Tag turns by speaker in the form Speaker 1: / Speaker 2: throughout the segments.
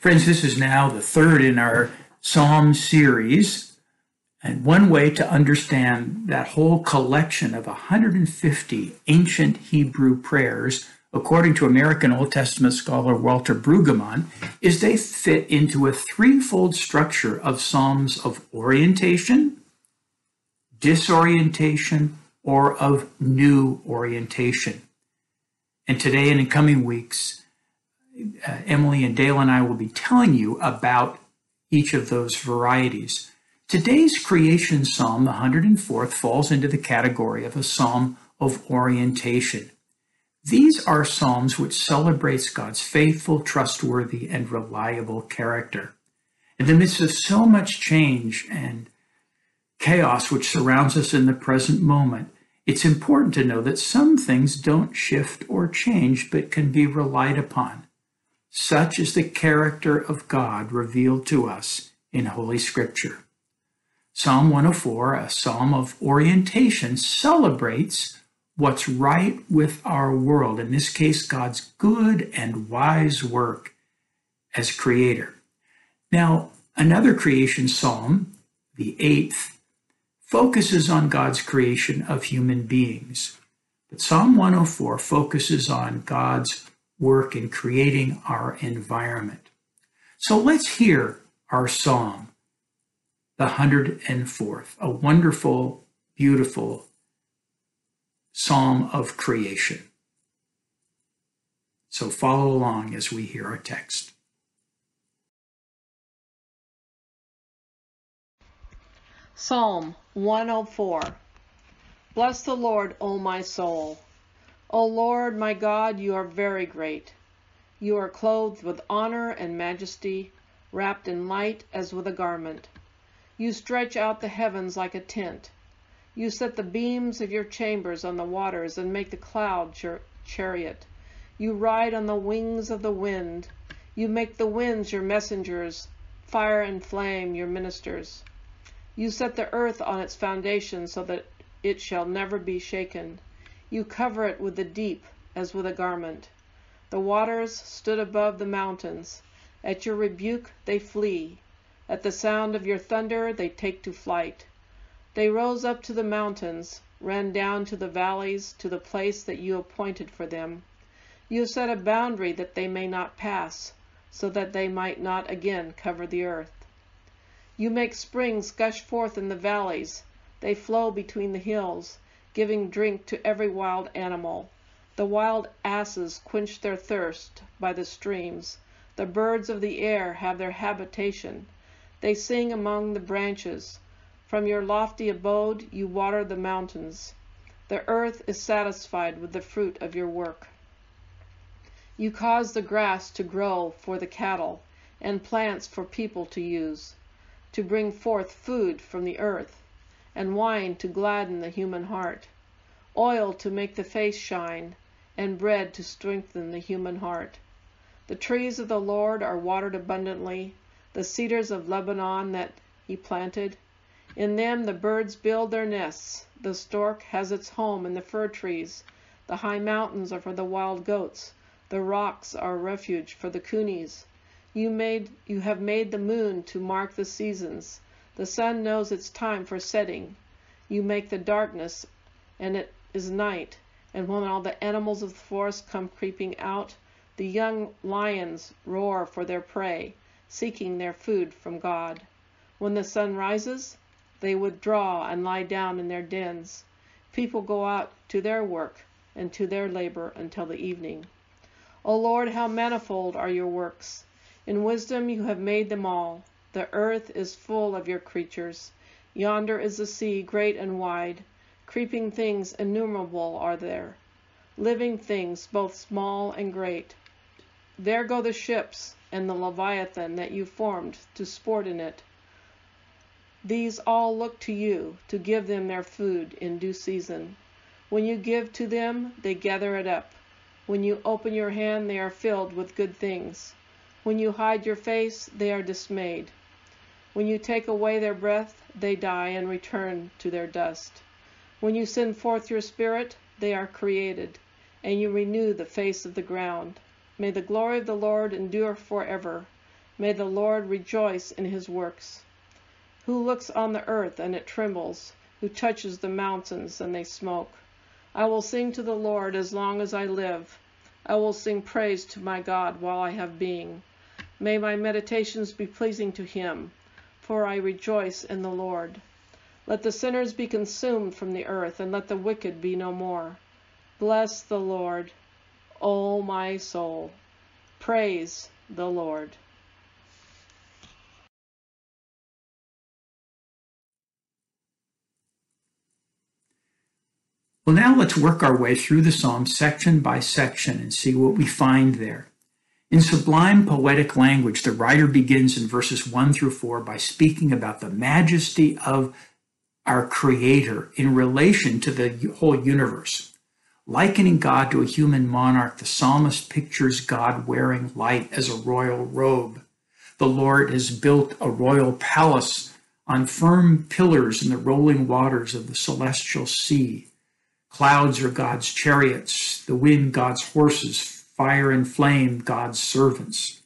Speaker 1: Friends, this is now the third in our Psalm series. And one way to understand that whole collection of 150 ancient Hebrew prayers, according to American Old Testament scholar Walter Brueggemann, is they fit into a threefold structure of Psalms of orientation, disorientation, or of new orientation. And today and in coming weeks, uh, Emily and Dale and I will be telling you about each of those varieties. Today's creation psalm, the 104th, falls into the category of a psalm of orientation. These are psalms which celebrates God's faithful, trustworthy, and reliable character. In the midst of so much change and chaos which surrounds us in the present moment, it's important to know that some things don't shift or change but can be relied upon. Such is the character of God revealed to us in Holy Scripture. Psalm 104, a psalm of orientation, celebrates what's right with our world, in this case, God's good and wise work as creator. Now, another creation psalm, the eighth, focuses on God's creation of human beings. But Psalm 104 focuses on God's work in creating our environment. So let's hear our psalm, the 104th, a wonderful, beautiful psalm of creation. So follow along as we hear our text.
Speaker 2: Psalm 104 Bless the Lord, O my soul. O Lord my God, you are very great. You are clothed with honor and majesty, wrapped in light as with a garment. You stretch out the heavens like a tent. You set the beams of your chambers on the waters and make the clouds your chariot. You ride on the wings of the wind. You make the winds your messengers, fire and flame your ministers. You set the earth on its foundation so that it shall never be shaken. You cover it with the deep as with a garment. The waters stood above the mountains. At your rebuke they flee. At the sound of your thunder they take to flight. They rose up to the mountains, ran down to the valleys, to the place that you appointed for them. You set a boundary that they may not pass, so that they might not again cover the earth. You make springs gush forth in the valleys. They flow between the hills giving drink to every wild animal. The wild asses quench their thirst by the streams. The birds of the air have their habitation. They sing among the branches. From your lofty abode you water the mountains. The earth is satisfied with the fruit of your work. You cause the grass to grow for the cattle, and plants for people to use, to bring forth food from the earth and wine to gladden the human heart, oil to make the face shine, and bread to strengthen the human heart. The trees of the Lord are watered abundantly, the cedars of Lebanon that he planted. In them the birds build their nests, the stork has its home in the fir trees, the high mountains are for the wild goats, the rocks are a refuge for the conies. You made you have made the moon to mark the seasons. The sun knows its time for setting. You make the darkness, and it is night. And when all the animals of the forest come creeping out, the young lions roar for their prey, seeking their food from God. When the sun rises, they withdraw and lie down in their dens. People go out to their work and to their labor until the evening. O Lord, how manifold are your works! In wisdom you have made them all. The earth is full of your creatures. Yonder is the sea, great and wide. Creeping things innumerable are there, living things both small and great. There go the ships and the leviathan that you formed to sport in it. These all look to you to give them their food in due season. When you give to them, they gather it up. When you open your hand, they are filled with good things. When you hide your face, they are dismayed. When you take away their breath, they die and return to their dust. When you send forth your Spirit, they are created, and you renew the face of the ground. May the glory of the Lord endure forever. May the Lord rejoice in his works. Who looks on the earth and it trembles, who touches the mountains and they smoke. I will sing to the Lord as long as I live. I will sing praise to my God while I have being. May my meditations be pleasing to him, for I rejoice in the Lord. Let the sinners be consumed from the earth, and let the wicked be no more. Bless the Lord, O my soul. Praise the Lord.
Speaker 1: Well, now let's work our way through the psalm section by section and see what we find there. In sublime poetic language, the writer begins in verses 1 through 4 by speaking about the majesty of our Creator in relation to the whole universe. Likening God to a human monarch, the psalmist pictures God wearing light as a royal robe. The Lord has built a royal palace on firm pillars in the rolling waters of the celestial sea. Clouds are God's chariots, the wind God's horses, fire and flame God's servants.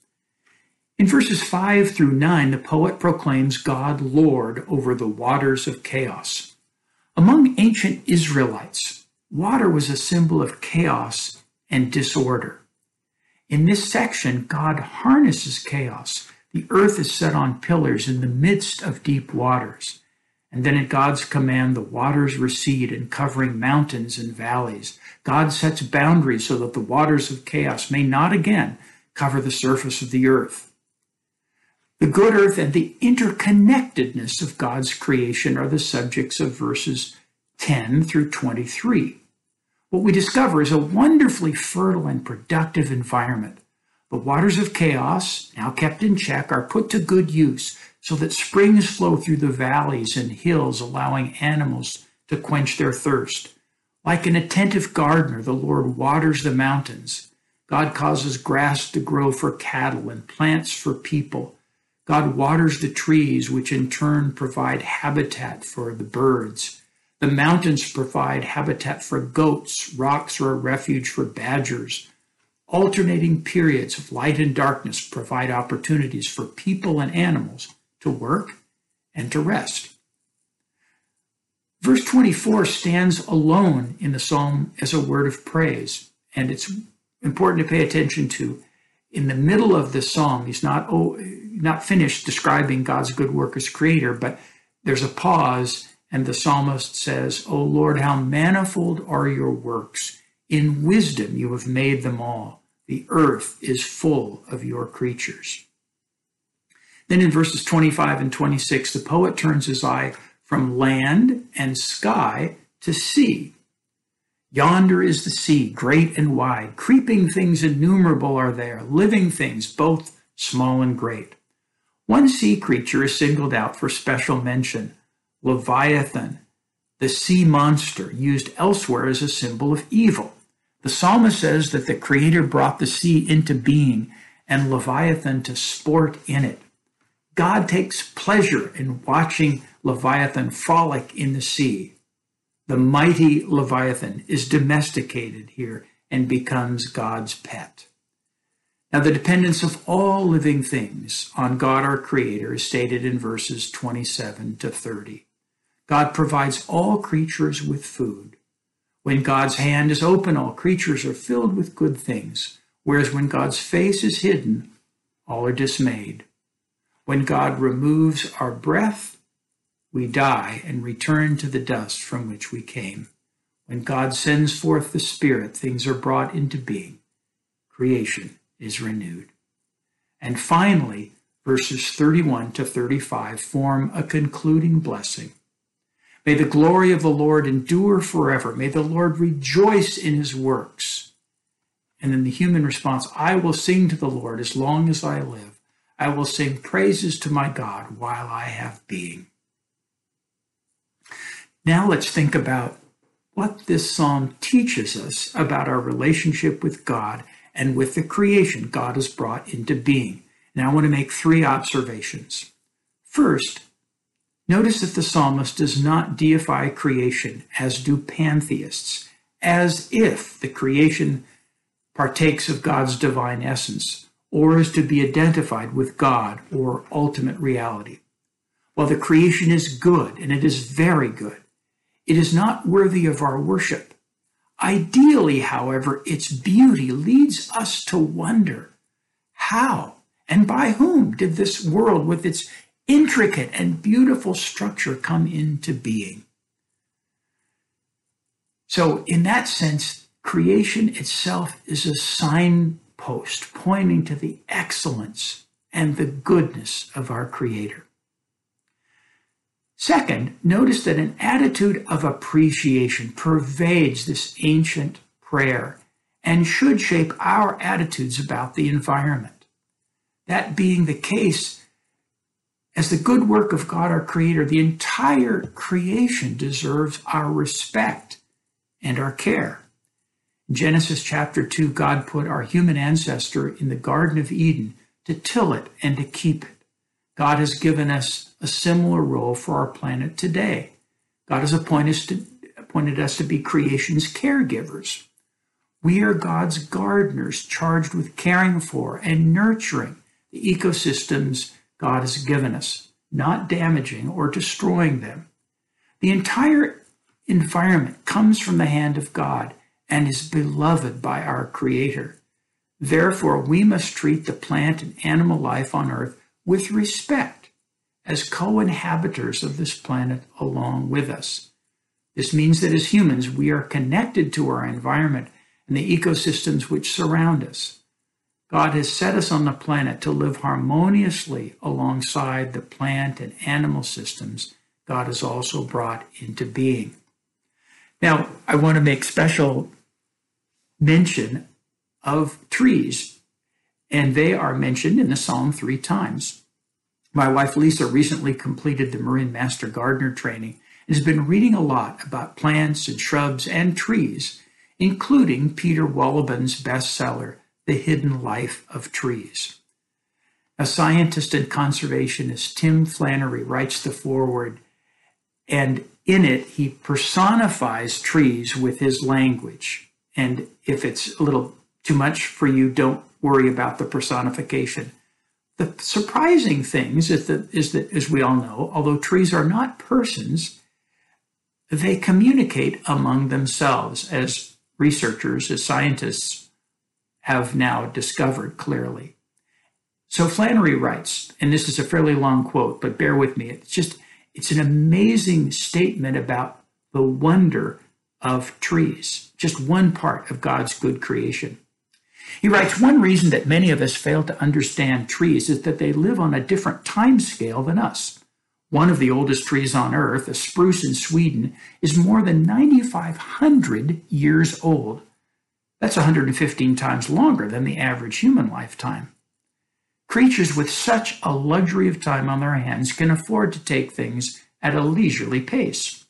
Speaker 1: In verses 5 through 9, the poet proclaims God Lord over the waters of chaos. Among ancient Israelites, water was a symbol of chaos and disorder. In this section, God harnesses chaos. The earth is set on pillars in the midst of deep waters. And then at God's command, the waters recede, uncovering mountains and valleys. God sets boundaries so that the waters of chaos may not again cover the surface of the earth. The good earth and the interconnectedness of God's creation are the subjects of verses 10 through 23. What we discover is a wonderfully fertile and productive environment. The waters of chaos, now kept in check, are put to good use so that springs flow through the valleys and hills, allowing animals to quench their thirst. Like an attentive gardener, the Lord waters the mountains. God causes grass to grow for cattle and plants for people. God waters the trees, which in turn provide habitat for the birds. The mountains provide habitat for goats, rocks are a refuge for badgers. Alternating periods of light and darkness provide opportunities for people and animals to work, and to rest. Verse 24 stands alone in the psalm as a word of praise, and it's important to pay attention to. In the middle of the psalm, he's not oh, not finished describing God's good work as creator, but there's a pause, and the psalmist says, "O Lord, how manifold are your works! In wisdom you have made them all. The earth is full of your creatures." Then in verses 25 and 26, the poet turns his eye from land and sky to sea. Yonder is the sea, great and wide. Creeping things innumerable are there, living things, both small and great. One sea creature is singled out for special mention Leviathan, the sea monster, used elsewhere as a symbol of evil. The psalmist says that the Creator brought the sea into being and Leviathan to sport in it. God takes pleasure in watching Leviathan frolic in the sea. The mighty Leviathan is domesticated here and becomes God's pet. Now, the dependence of all living things on God our Creator is stated in verses 27 to 30. God provides all creatures with food. When God's hand is open, all creatures are filled with good things, whereas when God's face is hidden, all are dismayed. When God removes our breath, we die and return to the dust from which we came. When God sends forth the Spirit, things are brought into being. Creation is renewed. And finally, verses 31 to 35 form a concluding blessing. May the glory of the Lord endure forever. May the Lord rejoice in his works. And then the human response I will sing to the Lord as long as I live. I will sing praises to my God while I have being. Now let's think about what this psalm teaches us about our relationship with God and with the creation God has brought into being. Now I want to make three observations. First, notice that the psalmist does not deify creation as do pantheists, as if the creation partakes of God's divine essence or is to be identified with God or ultimate reality. While the creation is good, and it is very good, it is not worthy of our worship. Ideally, however, its beauty leads us to wonder how and by whom did this world with its intricate and beautiful structure come into being? So, in that sense, creation itself is a signpost pointing to the excellence and the goodness of our Creator. Second, notice that an attitude of appreciation pervades this ancient prayer and should shape our attitudes about the environment. That being the case, as the good work of God our Creator, the entire creation deserves our respect and our care. Genesis chapter 2, God put our human ancestor in the Garden of Eden to till it and to keep it. God has given us a similar role for our planet today. God has appointed us to, appointed us to be creation's caregivers. We are God's gardeners charged with caring for and nurturing the ecosystems God has given us, not damaging or destroying them. The entire environment comes from the hand of God and is beloved by our Creator. Therefore, we must treat the plant and animal life on earth with respect as co inhabitants of this planet along with us. This means that as humans, we are connected to our environment and the ecosystems which surround us. God has set us on the planet to live harmoniously alongside the plant and animal systems God has also brought into being. Now, I want to make special mention of trees and they are mentioned in the psalm three times. My wife Lisa recently completed the Marin Master Gardener training and has been reading a lot about plants and shrubs and trees, including Peter Wohlleben's bestseller, The Hidden Life of Trees. A scientist and conservationist, Tim Flannery, writes the foreword, and in it, he personifies trees with his language. And if it's a little too much for you, don't worry about the personification. The surprising things is that, is that, as we all know, although trees are not persons, they communicate among themselves as researchers, as scientists have now discovered clearly. So Flannery writes, and this is a fairly long quote, but bear with me. It's just, it's an amazing statement about the wonder of trees, just one part of God's good creation. He writes One reason that many of us fail to understand trees is that they live on a different time scale than us. One of the oldest trees on earth, a spruce in Sweden, is more than 9,500 years old. That's 115 times longer than the average human lifetime. Creatures with such a luxury of time on their hands can afford to take things at a leisurely pace.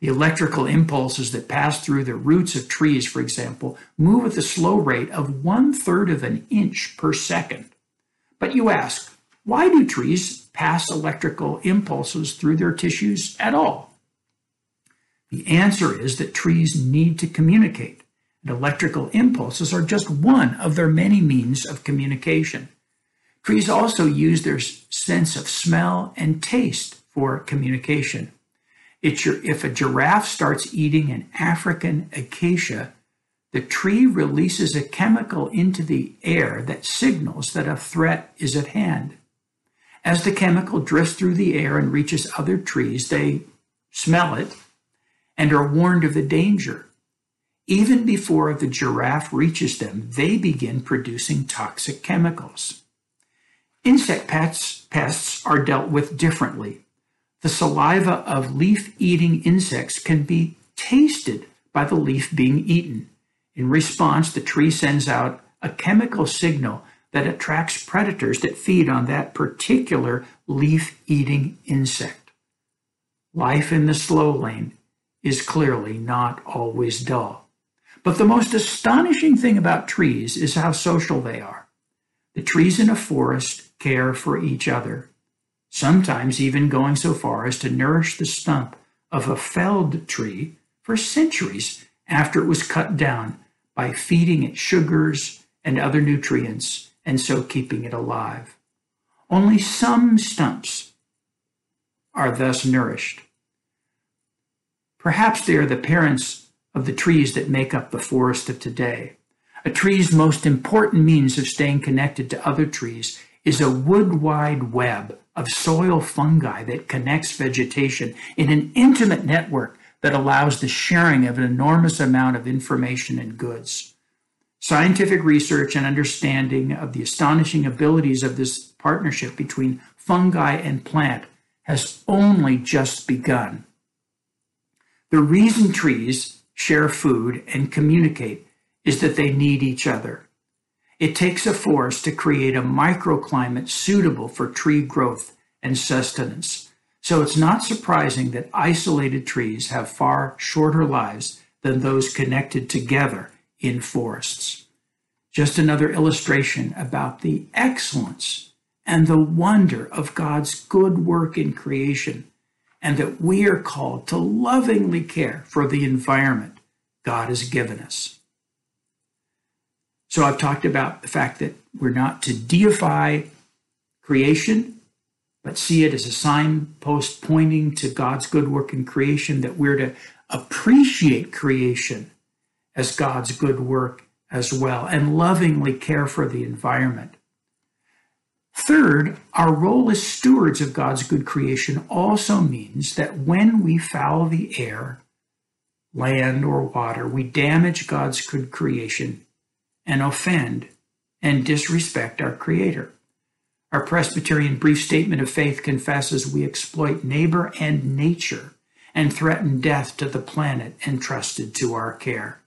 Speaker 1: The electrical impulses that pass through the roots of trees, for example, move at the slow rate of one third of an inch per second. But you ask, why do trees pass electrical impulses through their tissues at all? The answer is that trees need to communicate, and electrical impulses are just one of their many means of communication. Trees also use their sense of smell and taste for communication. Your, if a giraffe starts eating an African acacia, the tree releases a chemical into the air that signals that a threat is at hand. As the chemical drifts through the air and reaches other trees, they smell it and are warned of the danger. Even before the giraffe reaches them, they begin producing toxic chemicals. Insect pests, pests are dealt with differently. The saliva of leaf eating insects can be tasted by the leaf being eaten. In response, the tree sends out a chemical signal that attracts predators that feed on that particular leaf eating insect. Life in the slow lane is clearly not always dull. But the most astonishing thing about trees is how social they are. The trees in a forest care for each other sometimes even going so far as to nourish the stump of a felled tree for centuries after it was cut down by feeding it sugars and other nutrients and so keeping it alive. Only some stumps are thus nourished. Perhaps they are the parents of the trees that make up the forest of today. A tree's most important means of staying connected to other trees is a wood wide web of soil fungi that connects vegetation in an intimate network that allows the sharing of an enormous amount of information and goods. Scientific research and understanding of the astonishing abilities of this partnership between fungi and plant has only just begun. The reason trees share food and communicate is that they need each other. It takes a forest to create a microclimate suitable for tree growth and sustenance. So it's not surprising that isolated trees have far shorter lives than those connected together in forests. Just another illustration about the excellence and the wonder of God's good work in creation, and that we are called to lovingly care for the environment God has given us. So I've talked about the fact that we're not to deify creation, but see it as a signpost pointing to God's good work in creation, that we're to appreciate creation as God's good work as well, and lovingly care for the environment. Third, our role as stewards of God's good creation also means that when we foul the air, land, or water, we damage God's good creation and offend and disrespect our Creator. Our Presbyterian brief statement of faith confesses we exploit neighbor and nature and threaten death to the planet entrusted to our care.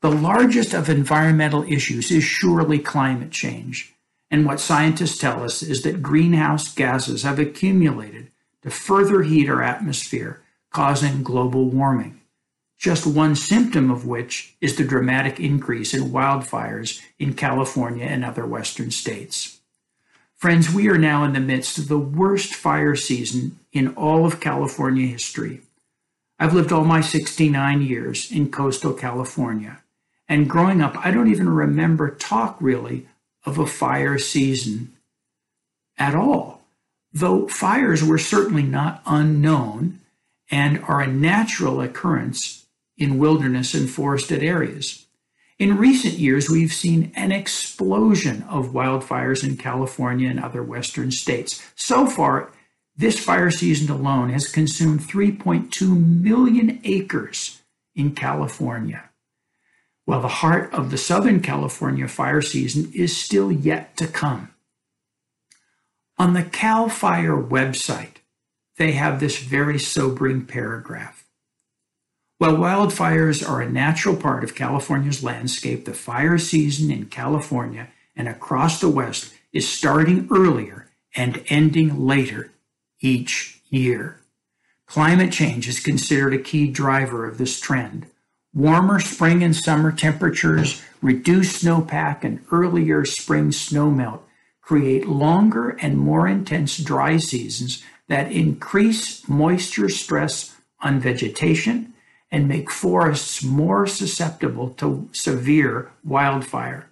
Speaker 1: The largest of environmental issues is surely climate change. And what scientists tell us is that greenhouse gases have accumulated to further heat our atmosphere, causing global warming. Just one symptom of which is the dramatic increase in wildfires in California and other western states. Friends, we are now in the midst of the worst fire season in all of California history. I've lived all my 69 years in coastal California. And growing up, I don't even remember talk really of a fire season at all, though fires were certainly not unknown and are a natural occurrence in wilderness and forested areas. In recent years, we've seen an explosion of wildfires in California and other western states. So far, this fire season alone has consumed 3.2 million acres in California while the heart of the Southern California fire season is still yet to come. On the CAL FIRE website, they have this very sobering paragraph. While wildfires are a natural part of California's landscape, the fire season in California and across the West is starting earlier and ending later each year. Climate change is considered a key driver of this trend. Warmer spring and summer temperatures, reduced snowpack, and earlier spring snowmelt create longer and more intense dry seasons that increase moisture stress on vegetation and make forests more susceptible to severe wildfire.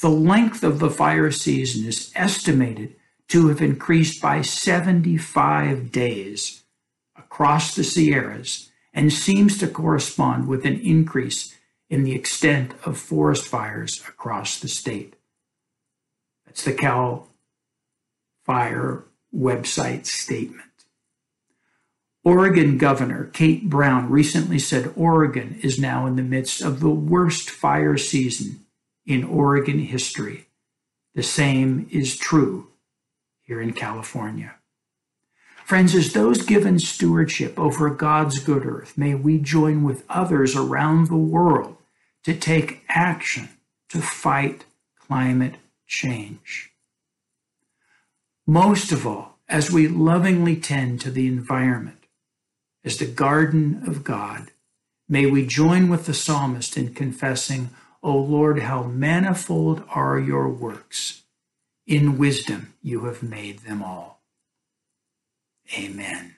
Speaker 1: The length of the fire season is estimated to have increased by 75 days across the Sierras and seems to correspond with an increase in the extent of forest fires across the state. That's the Cal Fire website statement. Oregon Governor Kate Brown recently said Oregon is now in the midst of the worst fire season in Oregon history. The same is true here in California. Friends, as those given stewardship over God's good earth, may we join with others around the world to take action to fight climate change. Most of all, as we lovingly tend to the environment as the garden of God, may we join with the psalmist in confessing, O Lord, how manifold are your works. In wisdom you have made them all. Amen.